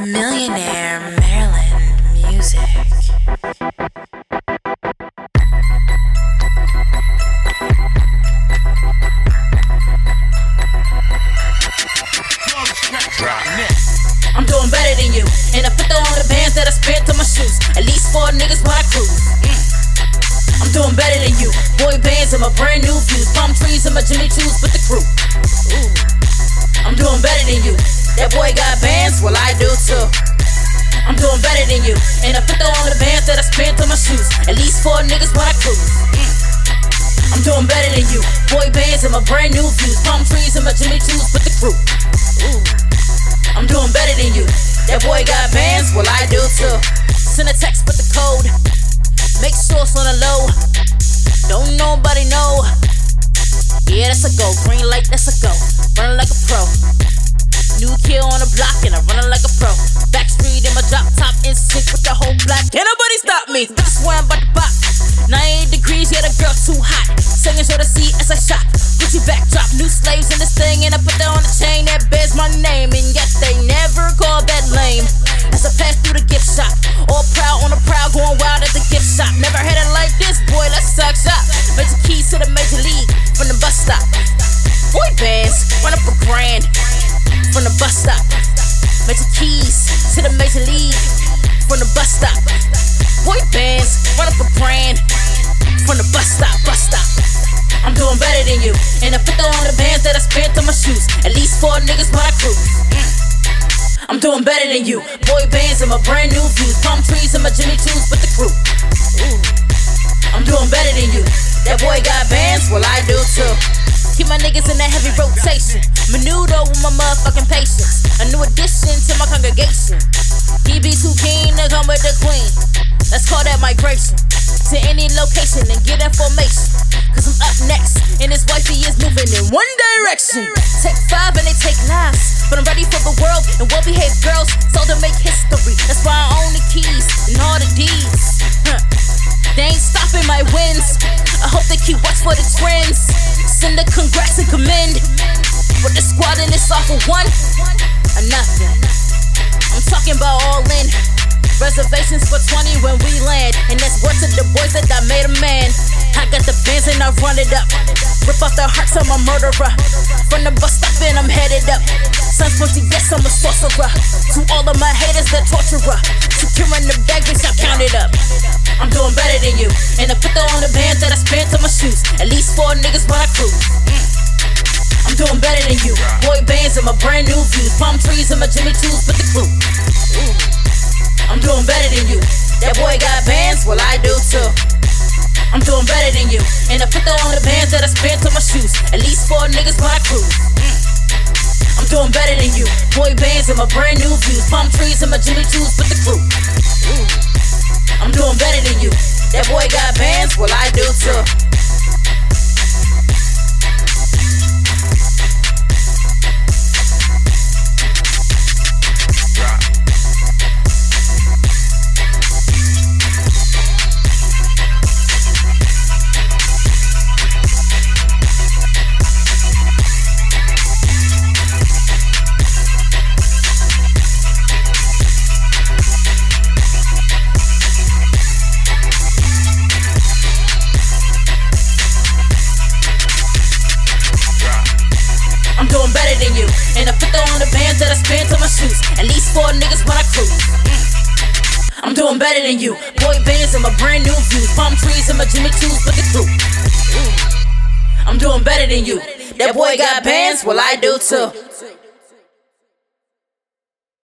Millionaire Maryland music. I'm doing better than you. And I put on the bands that I spent on my shoes. At least four niggas when I cruise. Mm. I'm doing better than you. Boy bands and my brand new views. Palm trees and my Jimmy Choos with the crew. I'm doing better than you. That boy got bands, And I put on the bands that I spent on my shoes. At least four niggas when I cruise. Mm. I'm doing better than you. Boy bands and my brand new views. Palm trees and my Jimmy Choos with the crew. I'm doing better than you. That boy got bands, well I do too. Send a text with the code. Make sauce on the low. Don't nobody know. Yeah, that's a go. Green light, that's a go. Running like a pro. New kid on the block and I'm running like a pro. Backstreet in my drop top Backdrop, new slaves in this thing, and I put that on the chain that bears my name. And yet they never call that lame. As I pass through the gift shop, all proud on the proud, going wild at the gift shop. Never had it like this, boy. Let's suck shop. Major keys to the major league from the bus stop. Boy bands, run up a grand from the bus stop. Major keys to the major league from the bus stop. Boy bands, run up a brand from the bus stop, bus stop. I'm doing better than you, and I put on the bands that I spent on my shoes. At least four niggas when I cruise. I'm doing better than you. Boy bands and my brand new views. Palm trees and my Jimmy Choos with the crew. I'm doing better than you. That boy got bands, well I do too. Keep my niggas in that heavy rotation. Menudo with my motherfucking patience. A new addition to my congregation. He be too keen to come with the queen. Let's call that migration. To any location and get information. Direction. Take five and they take lives. But I'm ready for the world and well behaved girls. So to make history. That's why I own the keys and all the deeds. Huh. They ain't stopping my wins. I hope they keep watch for the trends. Send a congrats and commend. But the squad in this off of one or nothing. I'm talking about all in. Reservations for 20 when we land. And that's worth to the boys that I made a man. I got the bands and I run it up. Off the hearts of my murderer. From the bus stop and I'm headed up. Sons pussy, yes, I'm a sorcerer. To all of my haters that torturer. Securing the bag, bitch, I count it up. I'm doing better than you. And I put on the bands that I spent on my shoes. At least four niggas when I cruise. I'm doing better than you. Boy bands and my brand new views. Palm trees and my Jimmy Choos with the crew. I'm doing better than you. Than you. And I put on the bands that I spent on my shoes. At least four niggas my crew. Mm. I'm doing better than you. Boy bands and my brand new views. Palm trees and my Jimmy Choos with the crew. Mm. I'm doing better than you. That boy got bands, well I do too. And I put on the bands that I spent on my shoes. At least four niggas when I cruise. I'm doing better than you. Boy bands and my brand new views. Palm trees and my Jimmy Choos with the crew. I'm doing better than you. That boy got bands, well I do too.